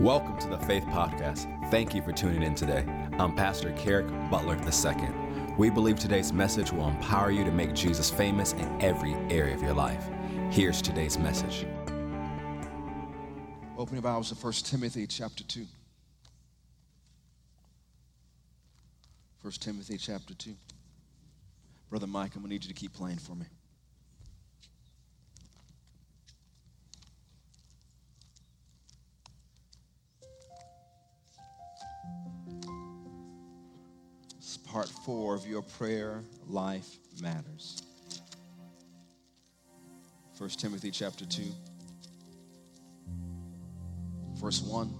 Welcome to the Faith Podcast. Thank you for tuning in today. I'm Pastor Kerrick Butler II. We believe today's message will empower you to make Jesus famous in every area of your life. Here's today's message. Open your Bibles to 1 Timothy chapter 2. 1 Timothy chapter 2. Brother Mike, I'm going to need you to keep playing for me. Part four of your prayer life matters. 1 Timothy chapter 2, verse 1.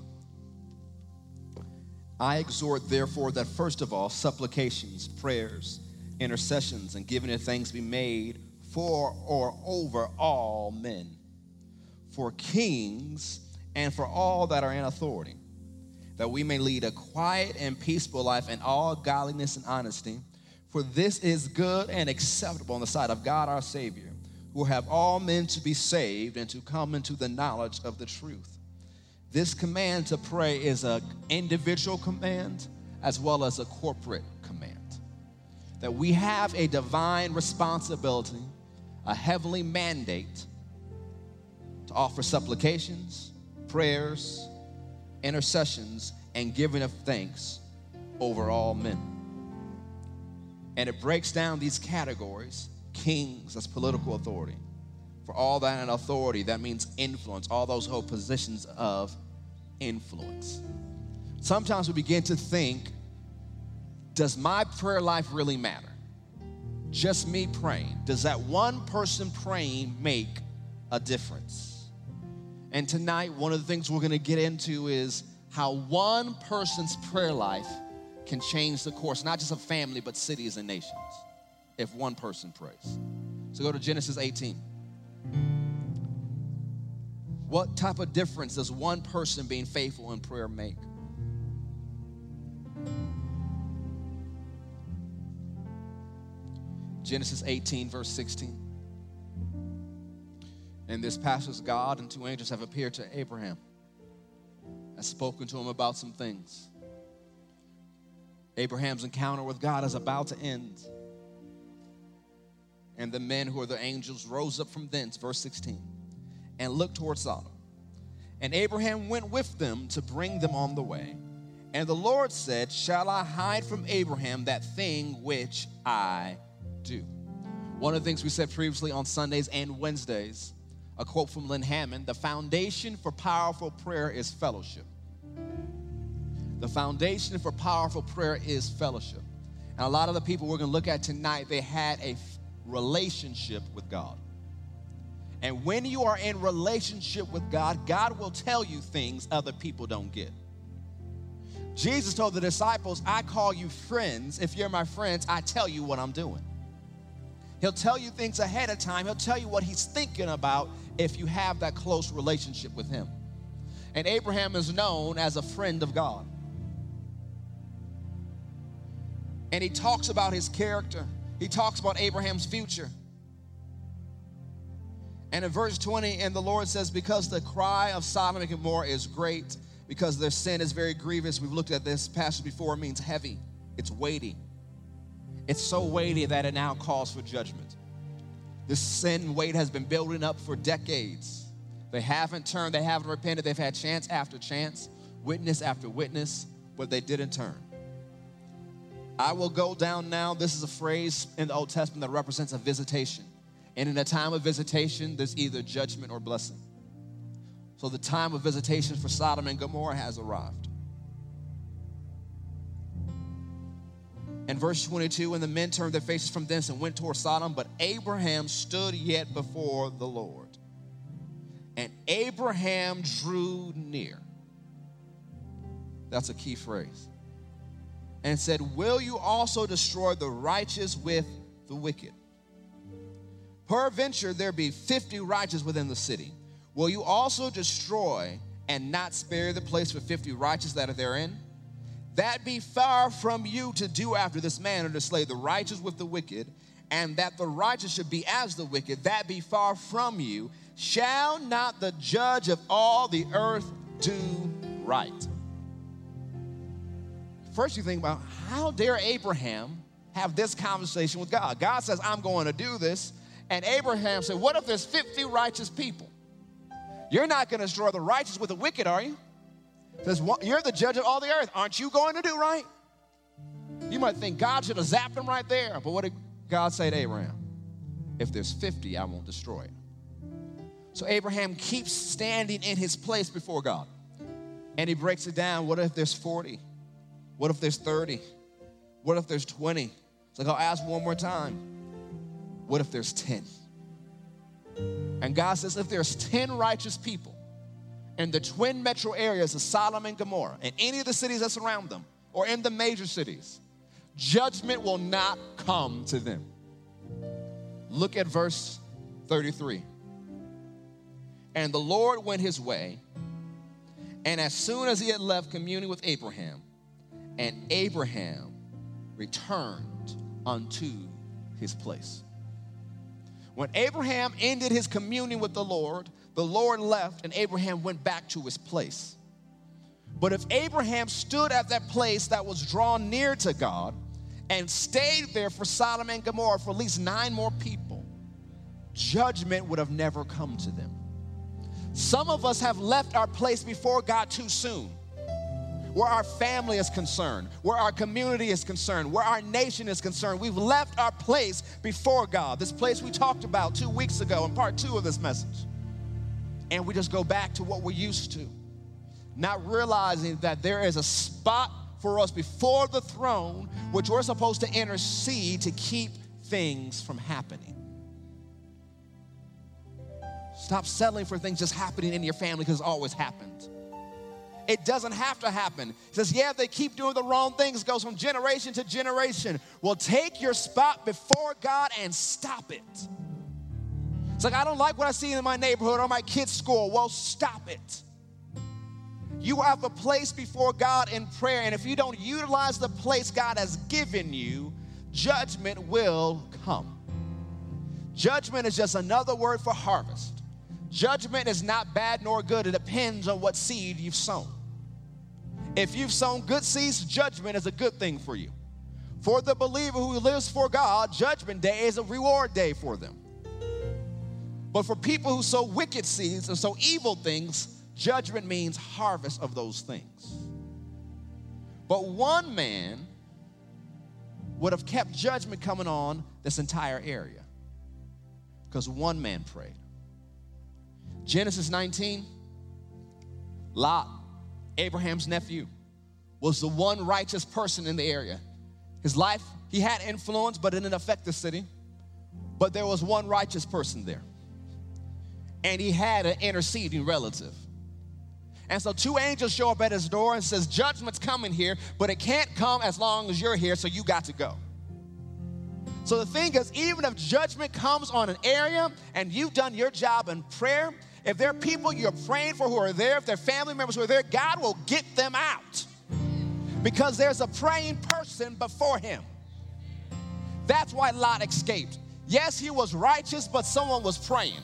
I exhort, therefore, that first of all, supplications, prayers, intercessions, and giving of thanks be made for or over all men, for kings, and for all that are in authority, that we may lead a quiet and peaceful life in all godliness and honesty. For this is good and acceptable in the sight of God our Savior, who have all men to be saved and to come into the knowledge of the truth. This command to pray is an individual command as well as a corporate command. That we have a divine responsibility, a heavenly mandate to offer supplications, prayers, intercessions, and giving of thanks over all men. And it breaks down these categories kings, that's political authority. For all that in authority, that means influence, all those whole positions of influence. Sometimes we begin to think, does my prayer life really matter? Just me praying. Does that one person praying make a difference? And tonight, one of the things we're gonna get into is how one person's prayer life can change the course, not just of family, but cities and nations, if one person prays. So go to Genesis 18. What type of difference does one person being faithful in prayer make? Genesis 18, verse 16. In this passage, God and two angels have appeared to Abraham, has spoken to him about some things. Abraham's encounter with God is about to end. And the men who are the angels rose up from thence, verse 16 and looked toward Sodom. And Abraham went with them to bring them on the way. And the Lord said, Shall I hide from Abraham that thing which I do? One of the things we said previously on Sundays and Wednesdays, a quote from Lynne Hammond the foundation for powerful prayer is fellowship. The foundation for powerful prayer is fellowship. And a lot of the people we're going to look at tonight, they had a relationship with God. And when you are in relationship with God, God will tell you things other people don't get. Jesus told the disciples, I call you friends. If you're my friends, I tell you what I'm doing. He'll tell you things ahead of time. He'll tell you what he's thinking about if you have that close relationship with him. And Abraham is known as a friend of God. And he talks about his character, he talks about Abraham's future. And in verse 20, and the Lord says, Because the cry of Sodom and Gomorrah is great, because their sin is very grievous. We've looked at this passage before, it means heavy, it's weighty. It's so weighty that it now calls for judgment. This sin weight has been building up for decades. They haven't turned, they haven't repented, they've had chance after chance, witness after witness, but they didn't turn. I will go down now. This is a phrase in the Old Testament that represents a visitation. And in a time of visitation, there's either judgment or blessing. So the time of visitation for Sodom and Gomorrah has arrived. Verse 22, when the men turned their faces from thence and went toward Sodom, but Abraham stood yet before the Lord. And Abraham drew near. That's a key phrase. And said, Will you also destroy the righteous with the wicked? Peradventure there be 50 righteous within the city. Will you also destroy and not spare the place for 50 righteous that are therein? That be far from you to do after this manner to slay the righteous with the wicked, and that the righteous should be as the wicked, that be far from you. Shall not the judge of all the earth do right. First, you think about how dare Abraham have this conversation with God? God says, I'm going to do this. And Abraham said, What if there's 50 righteous people? You're not going to destroy the righteous with the wicked, are you? Says, You're the judge of all the earth. Aren't you going to do right? You might think God should have zapped him right there. But what did God say to Abraham? If there's 50, I won't destroy it. So Abraham keeps standing in his place before God. And he breaks it down. What if there's 40? What if there's 30? What if there's 20? It's like, I'll ask one more time. What if there's 10? And God says, if there's 10 righteous people in the twin metro areas of Sodom and Gomorrah, and any of the cities that surround them, or in the major cities, judgment will not come to them. Look at verse 33. And the Lord went his way, and as soon as he had left communing with Abraham, and Abraham returned unto his place. When Abraham ended his communion with the Lord, the Lord left and Abraham went back to his place. But if Abraham stood at that place that was drawn near to God and stayed there for Sodom and Gomorrah for at least nine more people, judgment would have never come to them. Some of us have left our place before God too soon where our family is concerned, where our community is concerned, where our nation is concerned. We've left our place before God, this place we talked about two weeks ago in part two of this message. And we just go back to what we're used to, not realizing that there is a spot for us before the throne, which we're supposed to intercede to keep things from happening. Stop settling for things just happening in your family because it's always happened. It doesn't have to happen. He says, Yeah, they keep doing the wrong things, it goes from generation to generation. Well, take your spot before God and stop it. It's like, I don't like what I see in my neighborhood or my kids' school. Well, stop it. You have a place before God in prayer, and if you don't utilize the place God has given you, judgment will come. Judgment is just another word for harvest. Judgment is not bad nor good, it depends on what seed you've sown. If you've sown good seeds, judgment is a good thing for you. For the believer who lives for God, judgment day is a reward day for them. But for people who sow wicked seeds and sow evil things, judgment means harvest of those things. But one man would have kept judgment coming on this entire area because one man prayed. Genesis 19, Lot Abraham's nephew, was the one righteous person in the area. His life, he had influence, but it didn't affect the city. But there was one righteous person there. And he had an interceding relative. And so two angels show up at his door and says, judgment's coming here, but it can't come as long as you're here, so you got to go. So the thing is, even if judgment comes on an area and you've done your job in prayer if there are people you're praying for who are there, if they're family members who are there, God will get them out because there's a praying person before him. That's why Lot escaped. Yes, he was righteous, but someone was praying.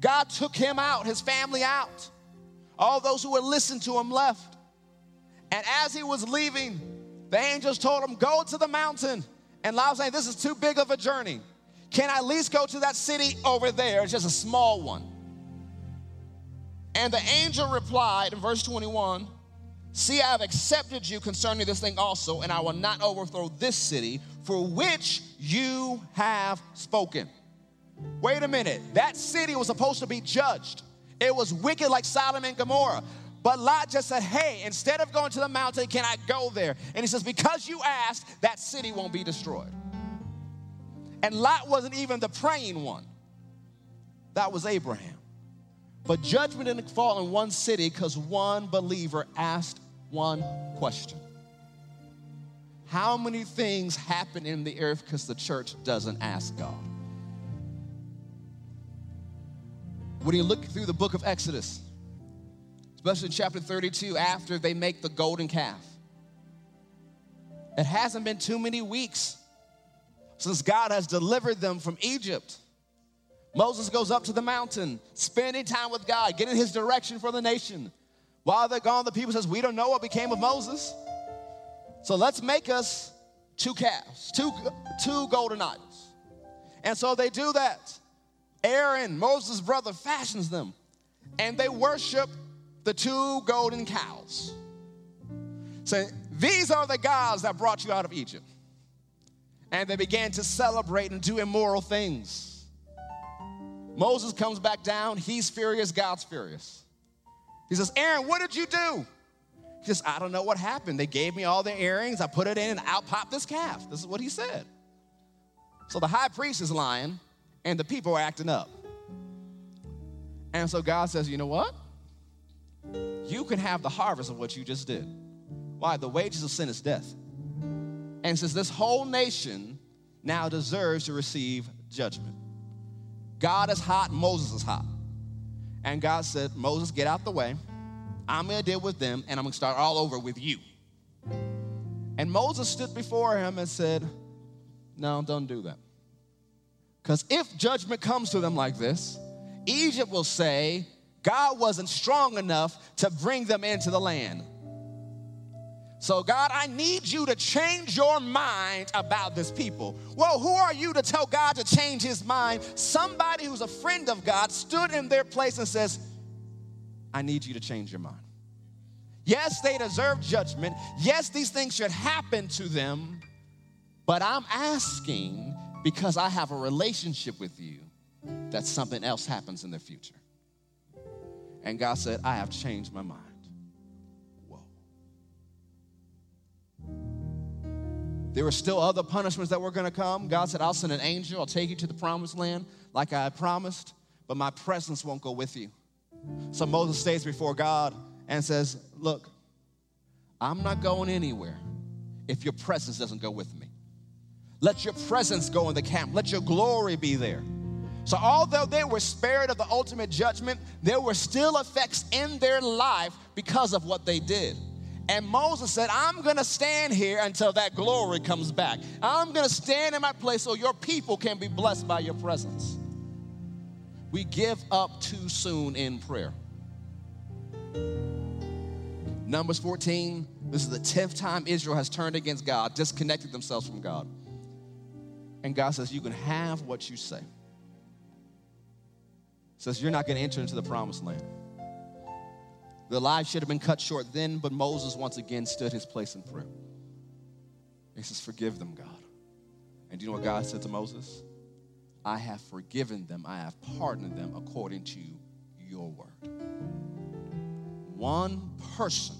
God took him out, his family out. All those who would listen to him left. And as he was leaving, the angels told him, Go to the mountain. And Lot saying, This is too big of a journey. Can I at least go to that city over there? It's just a small one. And the angel replied in verse 21 See, I have accepted you concerning this thing also, and I will not overthrow this city for which you have spoken. Wait a minute. That city was supposed to be judged. It was wicked like Sodom and Gomorrah. But Lot just said, Hey, instead of going to the mountain, can I go there? And he says, Because you asked, that city won't be destroyed. And Lot wasn't even the praying one, that was Abraham. But judgment didn't fall in one city because one believer asked one question How many things happen in the earth because the church doesn't ask God? When you look through the book of Exodus, especially in chapter 32, after they make the golden calf, it hasn't been too many weeks since God has delivered them from Egypt. Moses goes up to the mountain, spending time with God, getting his direction for the nation. While they're gone, the people says, We don't know what became of Moses. So let's make us two calves, two, two golden idols. And so they do that. Aaron, Moses' brother, fashions them. And they worship the two golden cows. Say, these are the gods that brought you out of Egypt. And they began to celebrate and do immoral things. Moses comes back down. He's furious. God's furious. He says, Aaron, what did you do? He says, I don't know what happened. They gave me all their earrings. I put it in and out popped this calf. This is what he said. So the high priest is lying and the people are acting up. And so God says, You know what? You can have the harvest of what you just did. Why? The wages of sin is death. And since this whole nation now deserves to receive judgment, God is hot, Moses is hot. And God said, Moses, get out the way. I'm gonna deal with them, and I'm gonna start all over with you. And Moses stood before him and said, No, don't do that. Because if judgment comes to them like this, Egypt will say, God wasn't strong enough to bring them into the land. So, God, I need you to change your mind about this people. Well, who are you to tell God to change his mind? Somebody who's a friend of God stood in their place and says, I need you to change your mind. Yes, they deserve judgment. Yes, these things should happen to them. But I'm asking because I have a relationship with you that something else happens in the future. And God said, I have changed my mind. Whoa. There were still other punishments that were going to come. God said, I'll send an angel, I'll take you to the promised land like I promised, but my presence won't go with you. So Moses stays before God and says, Look, I'm not going anywhere if your presence doesn't go with me. Let your presence go in the camp, let your glory be there. So, although they were spared of the ultimate judgment, there were still effects in their life because of what they did. And Moses said, I'm gonna stand here until that glory comes back. I'm gonna stand in my place so your people can be blessed by your presence. We give up too soon in prayer. Numbers 14, this is the 10th time Israel has turned against God, disconnected themselves from God. And God says, You can have what you say. Says, You're not gonna enter into the promised land. The life should have been cut short then, but Moses once again stood his place in prayer. He says, Forgive them, God. And do you know what God said to Moses? I have forgiven them, I have pardoned them according to your word. One person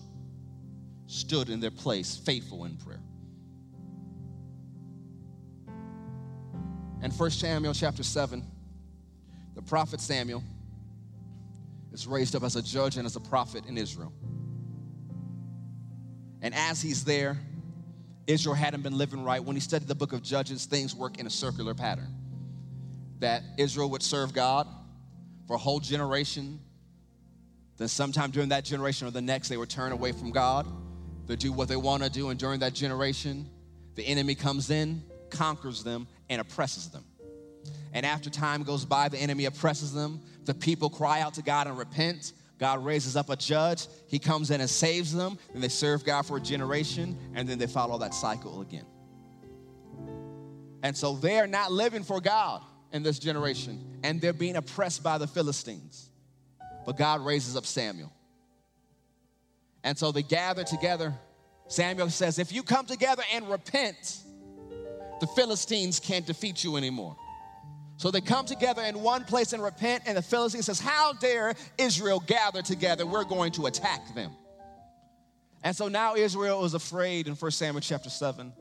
stood in their place, faithful in prayer. And 1 Samuel chapter 7, the prophet Samuel is raised up as a judge and as a prophet in Israel. And as he's there, Israel hadn't been living right. When he studied the book of Judges, things work in a circular pattern. That Israel would serve God for a whole generation. Then, sometime during that generation or the next, they would turn away from God. They do what they want to do, and during that generation, the enemy comes in, conquers them, and oppresses them. And after time goes by, the enemy oppresses them. The people cry out to God and repent. God raises up a judge. He comes in and saves them. Then they serve God for a generation, and then they follow that cycle again. And so they're not living for God in this generation, and they're being oppressed by the Philistines. But God raises up Samuel. And so they gather together. Samuel says, If you come together and repent, the Philistines can't defeat you anymore. So they come together in one place and repent, and the Philistine says, How dare Israel gather together? We're going to attack them. And so now Israel is afraid in 1 Samuel chapter 7.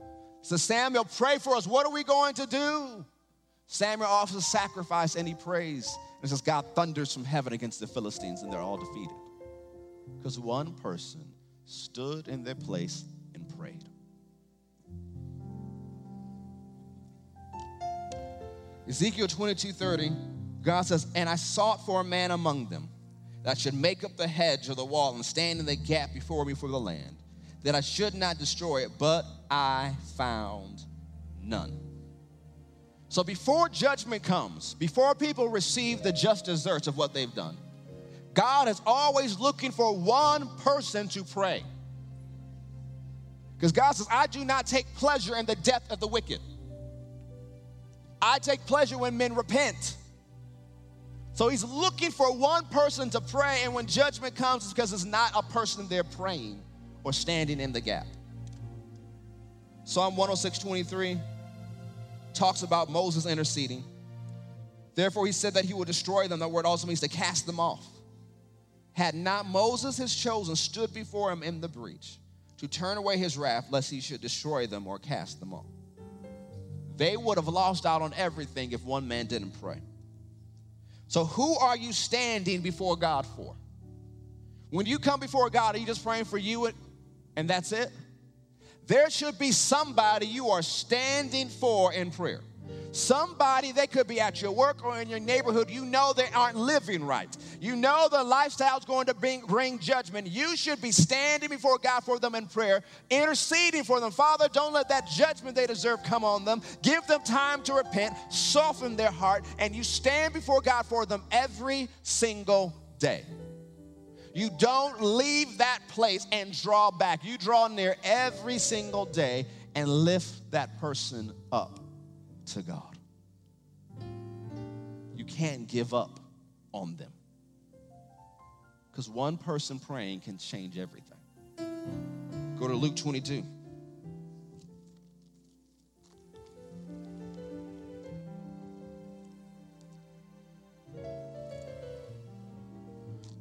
So Samuel, pray for us. What are we going to do? Samuel offers a sacrifice and he prays. And it says, God thunders from heaven against the Philistines, and they're all defeated. Because one person stood in their place and prayed. Ezekiel 22 30, God says, And I sought for a man among them that should make up the hedge of the wall and stand in the gap before me for the land, that I should not destroy it, but I found none. So before judgment comes, before people receive the just deserts of what they've done, God is always looking for one person to pray. Because God says, I do not take pleasure in the death of the wicked. I take pleasure when men repent. So he's looking for one person to pray, and when judgment comes, it's because it's not a person there praying or standing in the gap. Psalm 106 23 talks about Moses interceding. Therefore, he said that he would destroy them. That word also means to cast them off. Had not Moses, his chosen, stood before him in the breach to turn away his wrath, lest he should destroy them or cast them off. They would have lost out on everything if one man didn't pray. So, who are you standing before God for? When you come before God, are you just praying for you and and that's it? There should be somebody you are standing for in prayer. Somebody, they could be at your work or in your neighborhood, you know they aren't living right. You know the lifestyle is going to bring, bring judgment. You should be standing before God for them in prayer, interceding for them. Father, don't let that judgment they deserve come on them. Give them time to repent, soften their heart, and you stand before God for them every single day. You don't leave that place and draw back. You draw near every single day and lift that person up to God. You can't give up on them. Because one person praying can change everything. Go to Luke 22.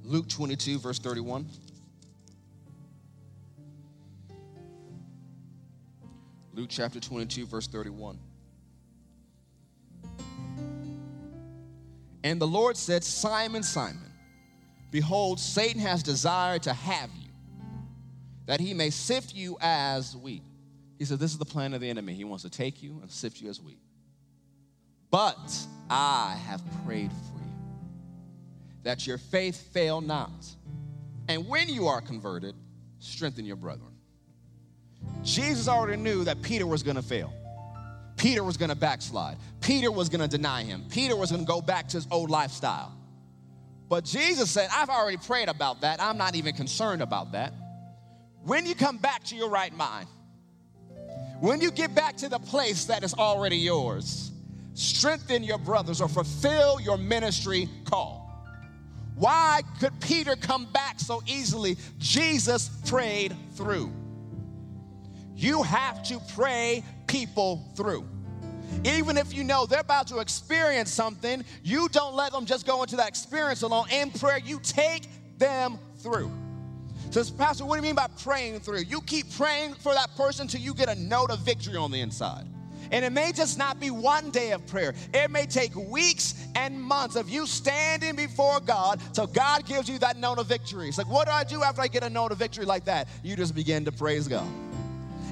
Luke 22, verse 31. Luke chapter 22, verse 31. And the Lord said, Simon, Simon, behold, Satan has desired to have you, that he may sift you as wheat. He said, This is the plan of the enemy. He wants to take you and sift you as wheat. But I have prayed for you, that your faith fail not. And when you are converted, strengthen your brethren. Jesus already knew that Peter was going to fail. Peter was going to backslide. Peter was going to deny him. Peter was going to go back to his old lifestyle. But Jesus said, I've already prayed about that. I'm not even concerned about that. When you come back to your right mind, when you get back to the place that is already yours, strengthen your brothers or fulfill your ministry call. Why could Peter come back so easily? Jesus prayed through. You have to pray people through. Even if you know they're about to experience something, you don't let them just go into that experience alone. In prayer, you take them through. So, Pastor, what do you mean by praying through? You keep praying for that person till you get a note of victory on the inside. And it may just not be one day of prayer. It may take weeks and months of you standing before God till God gives you that note of victory. It's like, what do I do after I get a note of victory like that? You just begin to praise God.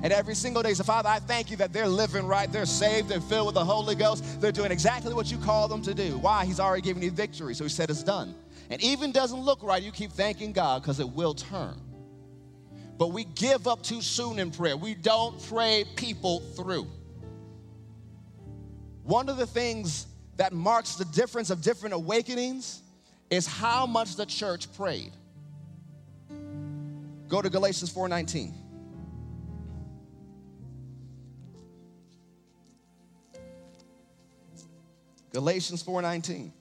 And every single day, so Father, I thank you that they're living right, they're saved, they're filled with the Holy Ghost, they're doing exactly what you call them to do. Why? He's already given you victory, so He said it's done. And even doesn't look right, you keep thanking God because it will turn. But we give up too soon in prayer. We don't pray people through. One of the things that marks the difference of different awakenings is how much the church prayed. Go to Galatians 4:19. Galatians 4:19.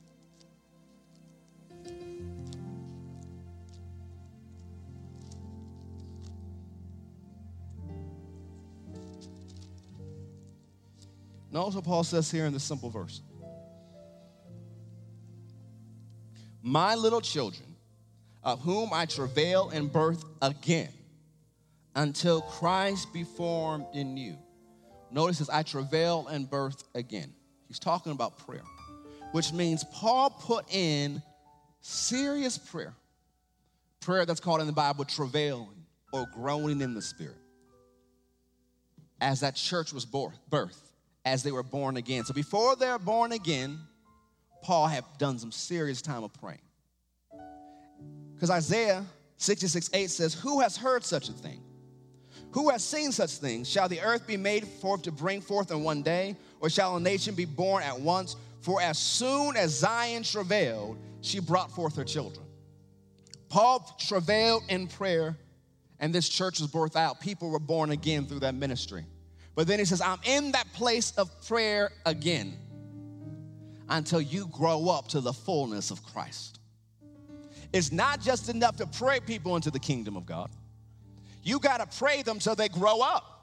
Notice what Paul says here in this simple verse. My little children, of whom I travail in birth again, until Christ be formed in you. Notice this, I travail in birth again. He's talking about prayer, which means Paul put in serious prayer. Prayer that's called in the Bible travailing or groaning in the spirit. As that church was birthed, as they were born again. So before they're born again, Paul had done some serious time of praying. Because Isaiah 66 8 says, Who has heard such a thing? Who has seen such things? Shall the earth be made forth to bring forth in one day, or shall a nation be born at once? For as soon as Zion travailed, she brought forth her children. Paul travailed in prayer, and this church was birthed out. People were born again through that ministry. But then he says, I'm in that place of prayer again until you grow up to the fullness of Christ. It's not just enough to pray people into the kingdom of God. You got to pray them so they grow up.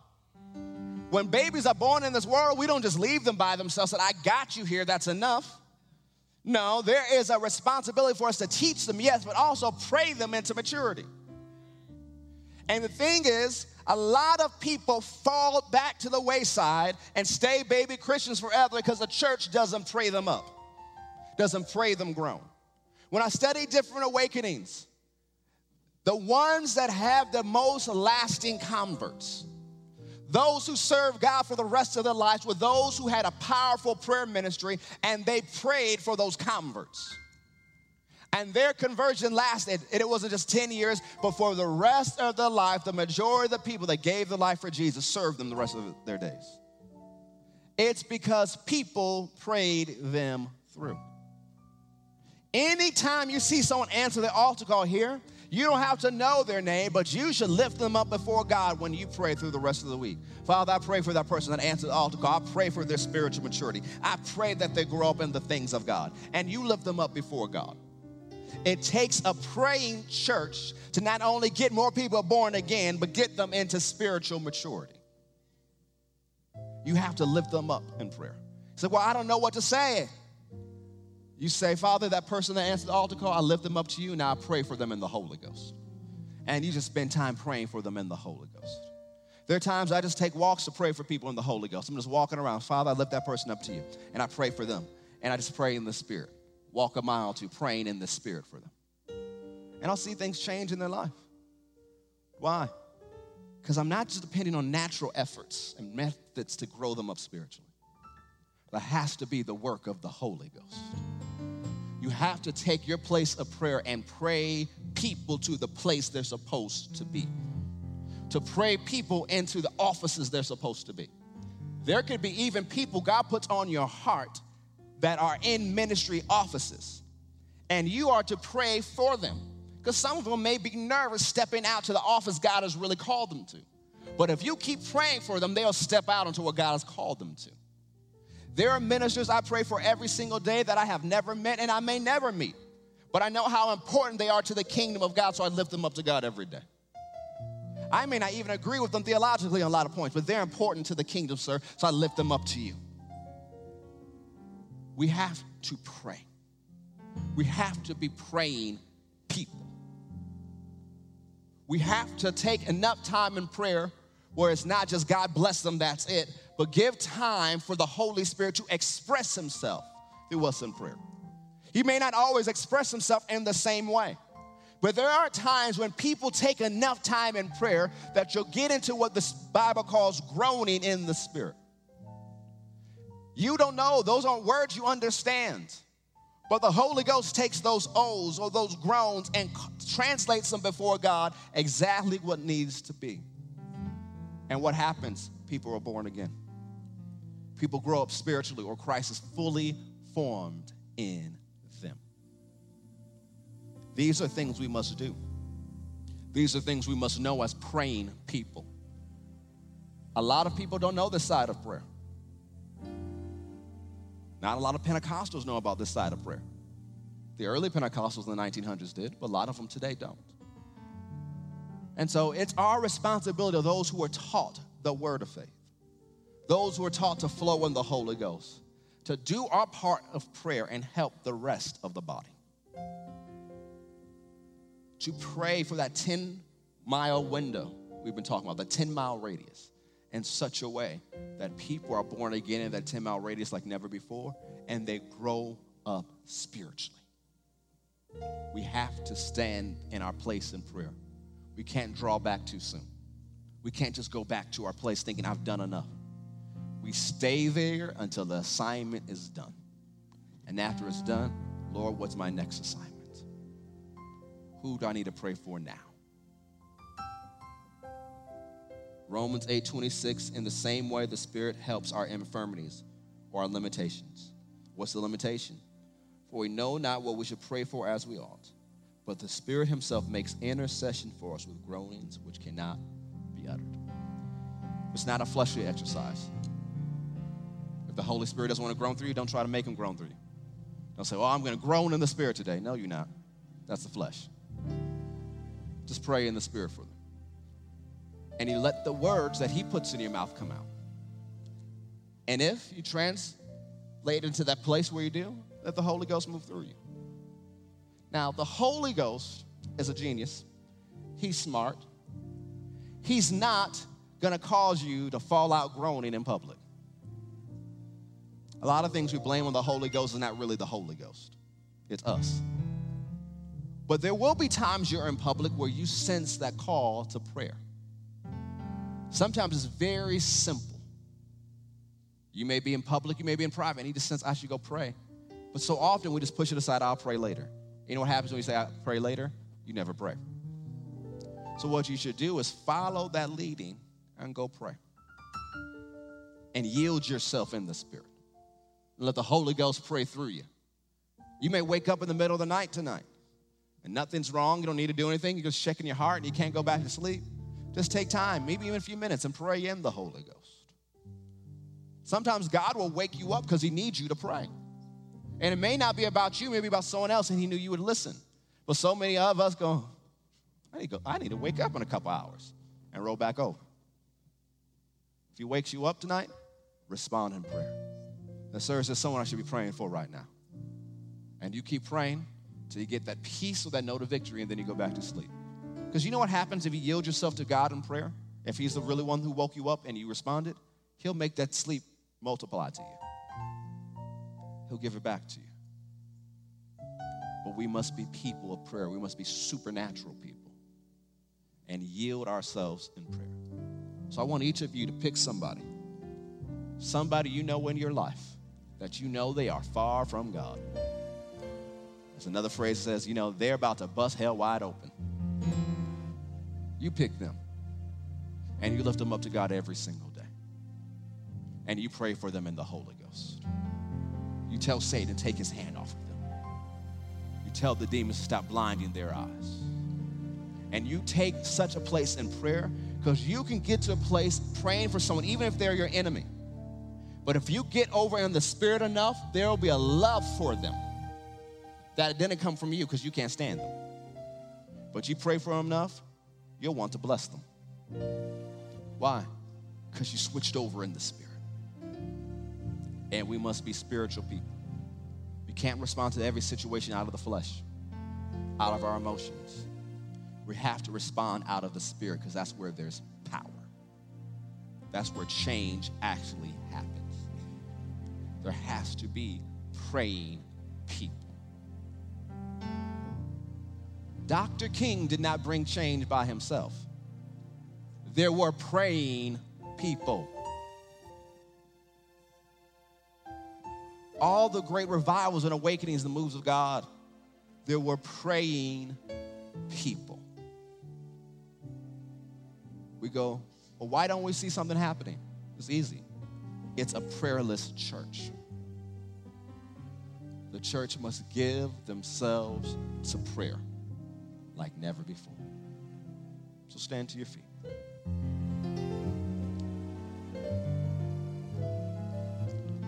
When babies are born in this world, we don't just leave them by themselves and I got you here, that's enough. No, there is a responsibility for us to teach them, yes, but also pray them into maturity. And the thing is, a lot of people fall back to the wayside and stay baby Christians forever because the church doesn't pray them up, doesn't pray them grown. When I study different awakenings, the ones that have the most lasting converts, those who served God for the rest of their lives were those who had a powerful prayer ministry and they prayed for those converts. And their conversion lasted, it wasn't just 10 years, but for the rest of their life, the majority of the people that gave their life for Jesus served them the rest of their days. It's because people prayed them through. Anytime you see someone answer the altar call here, you don't have to know their name, but you should lift them up before God when you pray through the rest of the week. Father, I pray for that person that answered the altar call. I pray for their spiritual maturity. I pray that they grow up in the things of God. And you lift them up before God. It takes a praying church to not only get more people born again, but get them into spiritual maturity. You have to lift them up in prayer. Say, Well, I don't know what to say. You say, Father, that person that answered the altar call, I lift them up to you. Now I pray for them in the Holy Ghost. And you just spend time praying for them in the Holy Ghost. There are times I just take walks to pray for people in the Holy Ghost. I'm just walking around. Father, I lift that person up to you. And I pray for them. And I just pray in the Spirit walk a mile to praying in the Spirit for them. And I'll see things change in their life. Why? Because I'm not just depending on natural efforts and methods to grow them up spiritually. There has to be the work of the Holy Ghost. You have to take your place of prayer and pray people to the place they're supposed to be. To pray people into the offices they're supposed to be. There could be even people God puts on your heart that are in ministry offices. And you are to pray for them. Because some of them may be nervous stepping out to the office God has really called them to. But if you keep praying for them, they'll step out into what God has called them to. There are ministers I pray for every single day that I have never met and I may never meet. But I know how important they are to the kingdom of God, so I lift them up to God every day. I may not even agree with them theologically on a lot of points, but they're important to the kingdom, sir, so I lift them up to you we have to pray. We have to be praying people. We have to take enough time in prayer where it's not just God bless them, that's it, but give time for the Holy Spirit to express Himself through us in prayer. He may not always express Himself in the same way. But there are times when people take enough time in prayer that you'll get into what the Bible calls groaning in the Spirit. You don't know, those aren't words you understand. But the Holy Ghost takes those O's or those groans and translates them before God exactly what needs to be. And what happens? People are born again. People grow up spiritually, or Christ is fully formed in them. These are things we must do. These are things we must know as praying people. A lot of people don't know this side of prayer. Not a lot of Pentecostals know about this side of prayer. The early Pentecostals in the 1900s did, but a lot of them today don't. And so it's our responsibility of those who are taught the word of faith, those who are taught to flow in the Holy Ghost, to do our part of prayer and help the rest of the body. To pray for that 10 mile window we've been talking about, the 10 mile radius in such a way that people are born again in that 10 mile radius like never before and they grow up spiritually. We have to stand in our place in prayer. We can't draw back too soon. We can't just go back to our place thinking, I've done enough. We stay there until the assignment is done. And after it's done, Lord, what's my next assignment? Who do I need to pray for now? Romans 8:26 in the same way the spirit helps our infirmities or our limitations. What's the limitation? For we know not what we should pray for as we ought. but the Spirit Himself makes intercession for us with groanings which cannot be uttered. It's not a fleshly exercise. The Holy Spirit doesn't want to groan through you, don't try to make Him groan through you. Don't say, Oh, I'm going to groan in the Spirit today. No, you're not. That's the flesh. Just pray in the Spirit for them. And you let the words that He puts in your mouth come out. And if you translate into that place where you do, let the Holy Ghost move through you. Now, the Holy Ghost is a genius. He's smart. He's not going to cause you to fall out groaning in public. A lot of things we blame on the Holy Ghost is not really the Holy Ghost, it's us. But there will be times you're in public where you sense that call to prayer. Sometimes it's very simple. You may be in public, you may be in private, and you just sense I should go pray. But so often we just push it aside, I'll pray later. You know what happens when you say, I'll pray later? You never pray. So, what you should do is follow that leading and go pray. And yield yourself in the Spirit. Let the Holy Ghost pray through you. You may wake up in the middle of the night tonight and nothing's wrong. You don't need to do anything. You're just checking your heart and you can't go back to sleep. Just take time, maybe even a few minutes, and pray in the Holy Ghost. Sometimes God will wake you up because He needs you to pray. And it may not be about you, maybe about someone else, and he knew you would listen. But so many of us go, I need to, go, I need to wake up in a couple hours and roll back over. If he wakes you up tonight, respond in prayer. The sir, there's someone I should be praying for right now. And you keep praying till you get that peace or that note of victory, and then you go back to sleep. Because you know what happens if you yield yourself to God in prayer? If He's the really one who woke you up and you responded, He'll make that sleep multiply to you. He'll give it back to you. But we must be people of prayer. We must be supernatural people and yield ourselves in prayer. So I want each of you to pick somebody, somebody you know in your life that you know they are far from God. There's another phrase that says, you know, they're about to bust hell wide open. You pick them and you lift them up to God every single day. And you pray for them in the Holy Ghost. You tell Satan to take his hand off of them. You tell the demons to stop blinding their eyes. And you take such a place in prayer because you can get to a place praying for someone, even if they're your enemy. But if you get over in the spirit enough, there will be a love for them that didn't come from you because you can't stand them. But you pray for them enough, you'll want to bless them. Why? Because you switched over in the spirit and we must be spiritual people. We can't respond to every situation out of the flesh, out of our emotions. We have to respond out of the spirit because that's where there's power. That's where change actually happens. There has to be praying people. Dr. King did not bring change by himself. There were praying people. all the great revivals and awakenings, the moves of God, there were praying people. We go, well, why don't we see something happening? It's easy. It's a prayerless church. The church must give themselves to prayer like never before. So stand to your feet.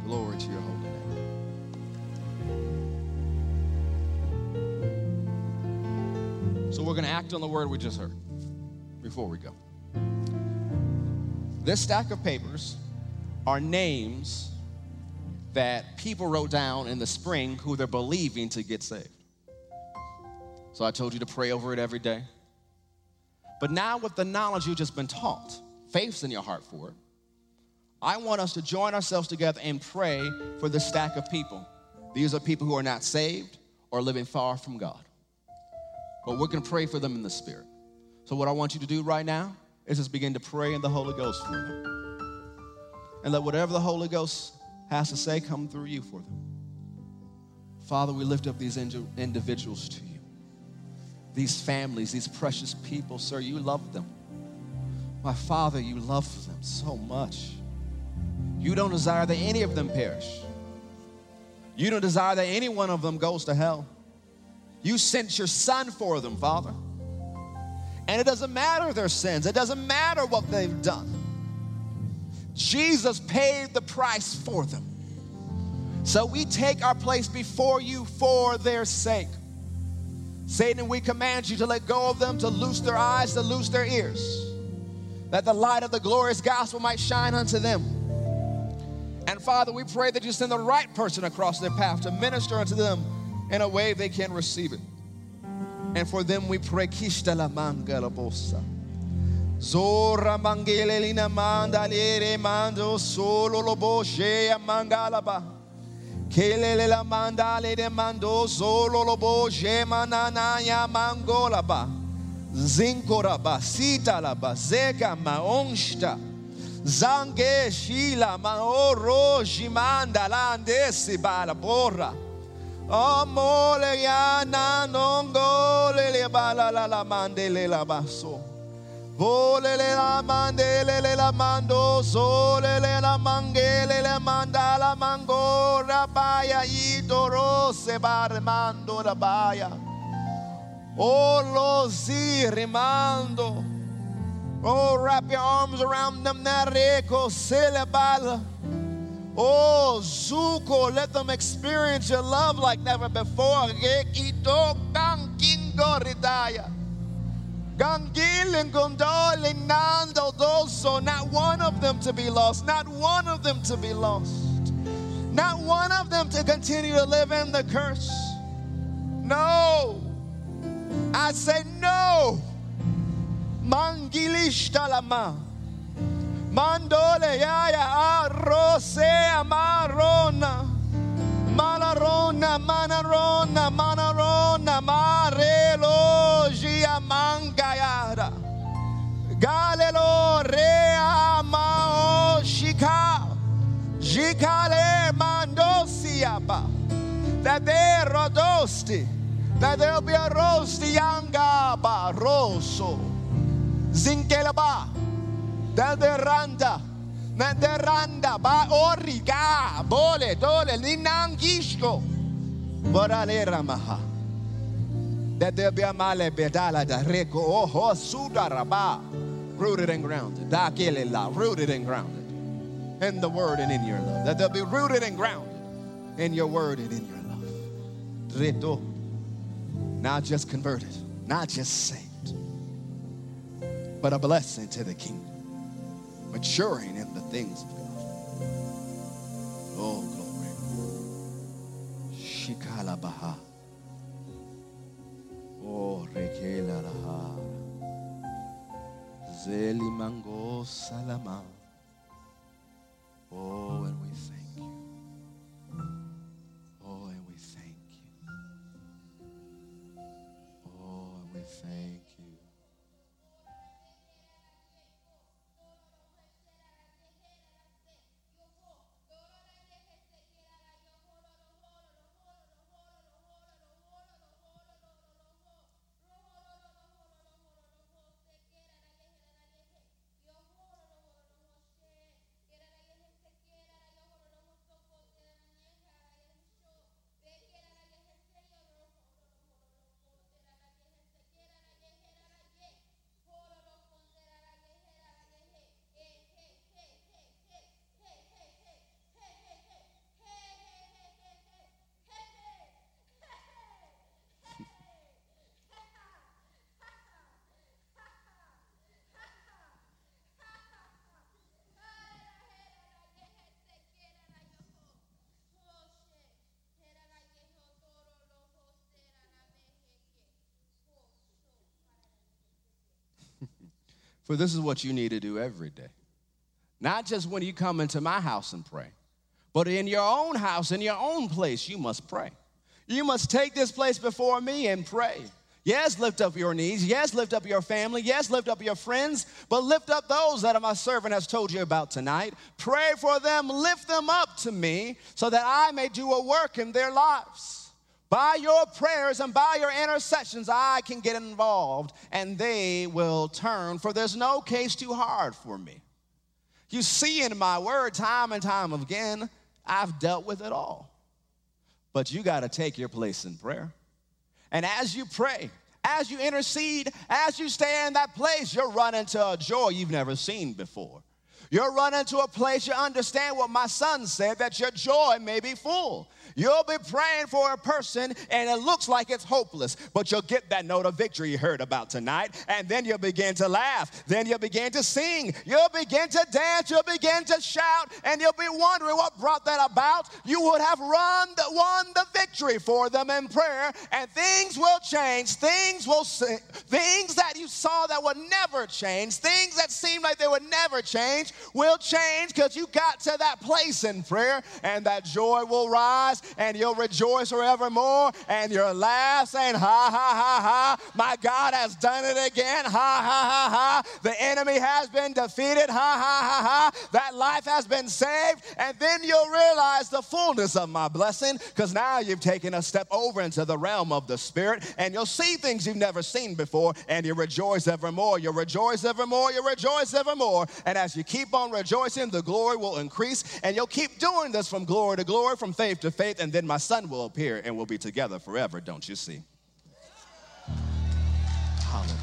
Glory to your holy name. So we're going to act on the word we just heard before we go. This stack of papers are names that people wrote down in the spring who they're believing to get saved. So I told you to pray over it every day. But now, with the knowledge you've just been taught, faith's in your heart for it, I want us to join ourselves together and pray for the stack of people. These are people who are not saved or living far from God but we're going to pray for them in the Spirit. So, what I want you to do right now is just begin to pray in the Holy Ghost for them. And let whatever the Holy Ghost has to say come through you for them. Father, we lift up these individuals to you, these families, these precious people. Sir, you love them. My Father, you love them so much. You don't desire that any of them perish. You don't desire that any one of them goes to hell. You sent your son for them, Father. And it doesn't matter their sins, it doesn't matter what they've done. Jesus paid the price for them. So we take our place before you for their sake. Satan, we command you to let go of them, to loose their eyes, to loose their ears, that the light of the glorious gospel might shine unto them. And Father, we pray that you send the right person across their path to minister unto them in a way they can receive it. And for them we pray, Kishta la mangala bosa. Zora mangele lina manda lere mando solo lo boshe mangalaba. Kelele la manda le de mando solo lo boshe mananaya mangolaba. Zinkoraba sita la bazeka maonsta. Zange shila maoro jimanda la andesi bala borra. Amole yana nongole le bala la la mandele la baso. Vole le la mandele le la mando sole le la mangele le manda la mango rabaya idoro se bar mando rabaya. Oh lo si rimando. Oh wrap your arms around them nareko selebala. Oh, Zuko, let them experience your love like never before. Gekito kankingo ridaya. Gangilin gondolin nando doso. Not one of them to be lost. Not one of them to be lost. Not one of them to continue to live in the curse. No. I say no. Mangilish talama. Mandole yaya arrose amarona. Manarona, manarona, manarona, marelo Galelo rea mao shika. Jikale mandosiaba. That they rodosti. That there'll be a rosti yanga rosso. Zinkelaba. Daderanda. Naderanda. Ba origa. Bole dole. Ninangishko. Boralera maha. That there be a male bedala da reko. Oho sudaraba. Rooted and grounded. Rooted and grounded. In the word and in your love. That they'll be rooted and grounded in your word and in your love. Not just converted. Not just saved. But a blessing to the kingdom maturing in the things of God. Oh, glory. Shikala Baha. Oh, Rekela Laha. Zeli Mango Salama. Oh, and we thank For this is what you need to do every day. Not just when you come into my house and pray, but in your own house, in your own place, you must pray. You must take this place before me and pray. Yes, lift up your knees. Yes, lift up your family. Yes, lift up your friends. But lift up those that my servant has told you about tonight. Pray for them. Lift them up to me so that I may do a work in their lives. By your prayers and by your intercessions, I can get involved and they will turn, for there's no case too hard for me. You see in my word, time and time again, I've dealt with it all. But you got to take your place in prayer. And as you pray, as you intercede, as you stay in that place, you're running to a joy you've never seen before. You're running to a place you understand what my son said that your joy may be full. You'll be praying for a person and it looks like it's hopeless, but you'll get that note of victory you heard about tonight, and then you'll begin to laugh. Then you'll begin to sing. You'll begin to dance. You'll begin to shout, and you'll be wondering what brought that about. You would have run the, won the victory for them in prayer, and things will change. Things will things that you saw that would never change, things that seemed like they would never change, will change because you got to that place in prayer, and that joy will rise and you'll rejoice forevermore and you'll laugh saying, Ha, ha, ha, ha, my God has done it again. Ha, ha, ha, ha. The enemy has been defeated. Ha, ha, ha, ha. That life has been saved. And then you'll realize the fullness of my blessing because now you've taken a step over into the realm of the Spirit and you'll see things you've never seen before and you rejoice evermore. You rejoice evermore. You rejoice evermore. And as you keep on rejoicing, the glory will increase and you'll keep doing this from glory to glory, from faith to faith faith, and then my son will appear and we'll be together forever, don't you see? Hallelujah.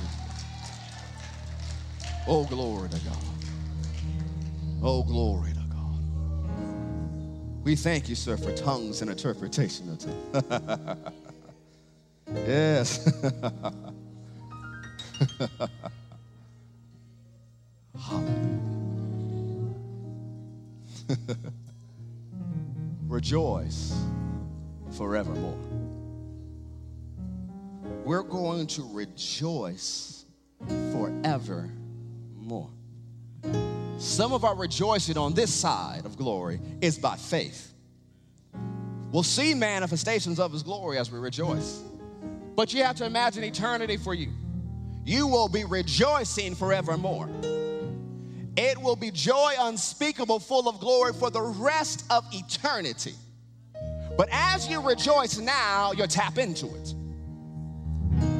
Oh, glory to God. Oh, glory to God. We thank you, sir, for tongues and interpretation. yes. Hallelujah. rejoice forevermore. We're going to rejoice forevermore. Some of our rejoicing on this side of glory is by faith. We'll see manifestations of His glory as we rejoice. But you have to imagine eternity for you. You will be rejoicing forevermore. It will be joy unspeakable, full of glory for the rest of eternity. But as you rejoice now, you tap into it.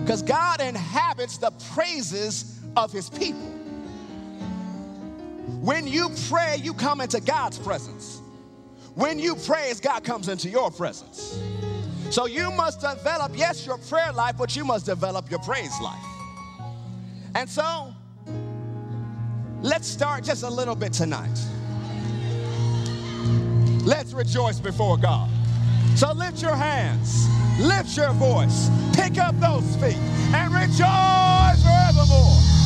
Because God inhabits the praises of his people. When you pray, you come into God's presence. When you praise, God comes into your presence. So you must develop, yes, your prayer life, but you must develop your praise life. And so, Let's start just a little bit tonight. Let's rejoice before God. So lift your hands, lift your voice, pick up those feet, and rejoice forevermore.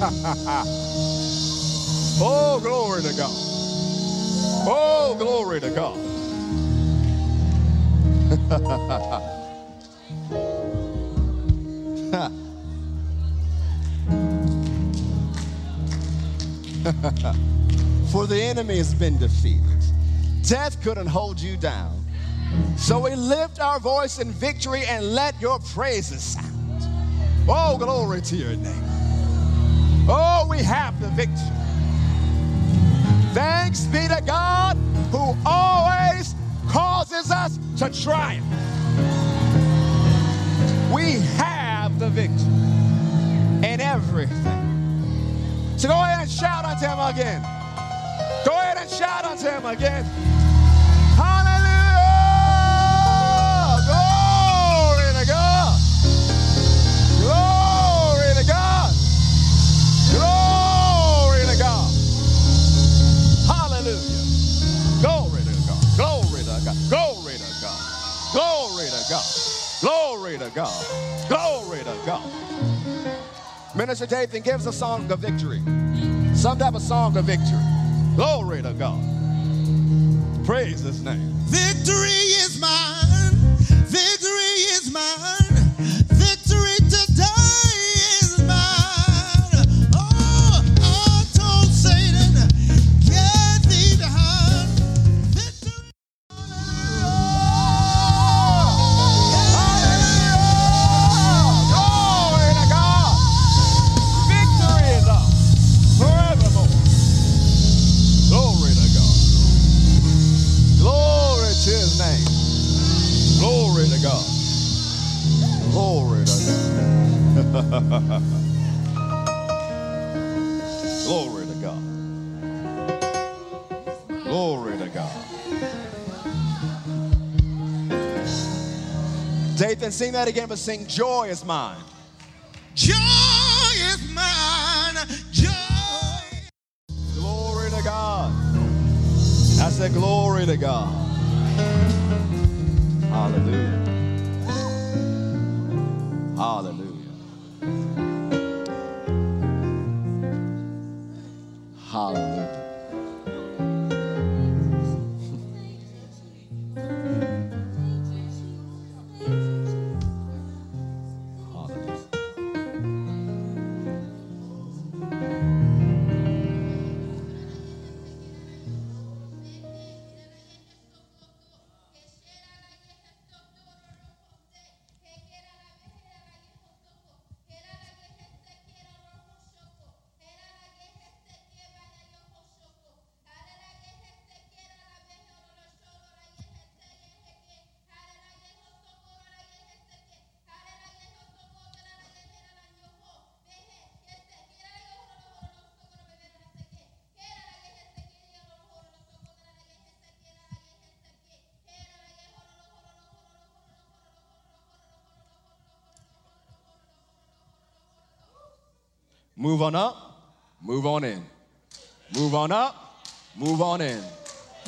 oh, glory to God. Oh, glory to God. For the enemy has been defeated. Death couldn't hold you down. So we lift our voice in victory and let your praises sound. Oh, glory to your name. Oh, we have the victory. Thanks be to God who always causes us to triumph. We have the victory in everything. So go ahead and shout unto him again. Go ahead and shout unto him again. God. Glory to God. Minister Dathan gives a song of victory. Some type of song of victory. Glory to God. Praise his name. Victory is mine. Victory is mine. Dathan, sing that again, but sing Joy is mine. Joy is mine. Joy. Glory to God. I said, Glory to God. Hallelujah. Hallelujah. Move on up, move on in. Move on up, move on in.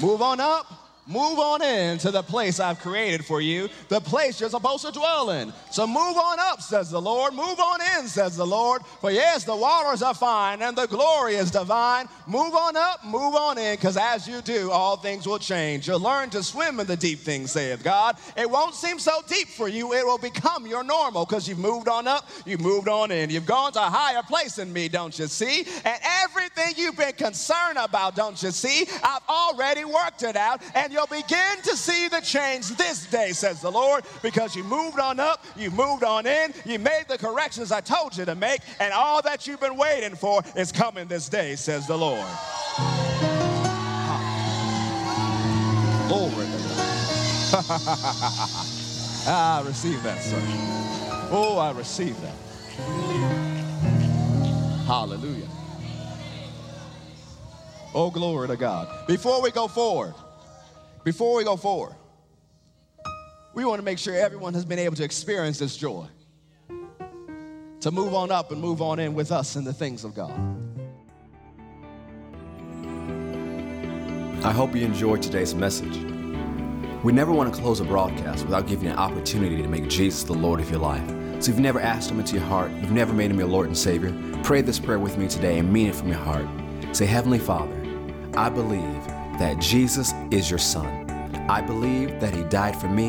Move on up, move on in to the place I've created for you, the place you're supposed to dwell in. So move on up, says the Lord. Move on in, says the Lord. For yes, the waters are fine and the glory is divine. Move on up, move on in, because as you do, all things will change. You'll learn to swim in the deep things, saith God. It won't seem so deep for you, it will become your normal because you've moved on up, you've moved on in. You've gone to a higher place in me, don't you see? And everything you've been concerned about, don't you see? I've already worked it out, and you'll begin to see the change this day, says the Lord, because you moved on up, moved on in, you made the corrections I told you to make, and all that you've been waiting for is coming this day, says the Lord. Glory to God. Ah, I receive that, sir. Oh, I receive that. Hallelujah. Oh, glory to God. Before we go forward, before we go forward, we want to make sure everyone has been able to experience this joy. To move on up and move on in with us in the things of God. I hope you enjoyed today's message. We never want to close a broadcast without giving you an opportunity to make Jesus the Lord of your life. So if you've never asked Him into your heart, you've never made Him your Lord and Savior, pray this prayer with me today and mean it from your heart. Say, Heavenly Father, I believe that Jesus is your Son. I believe that He died for me,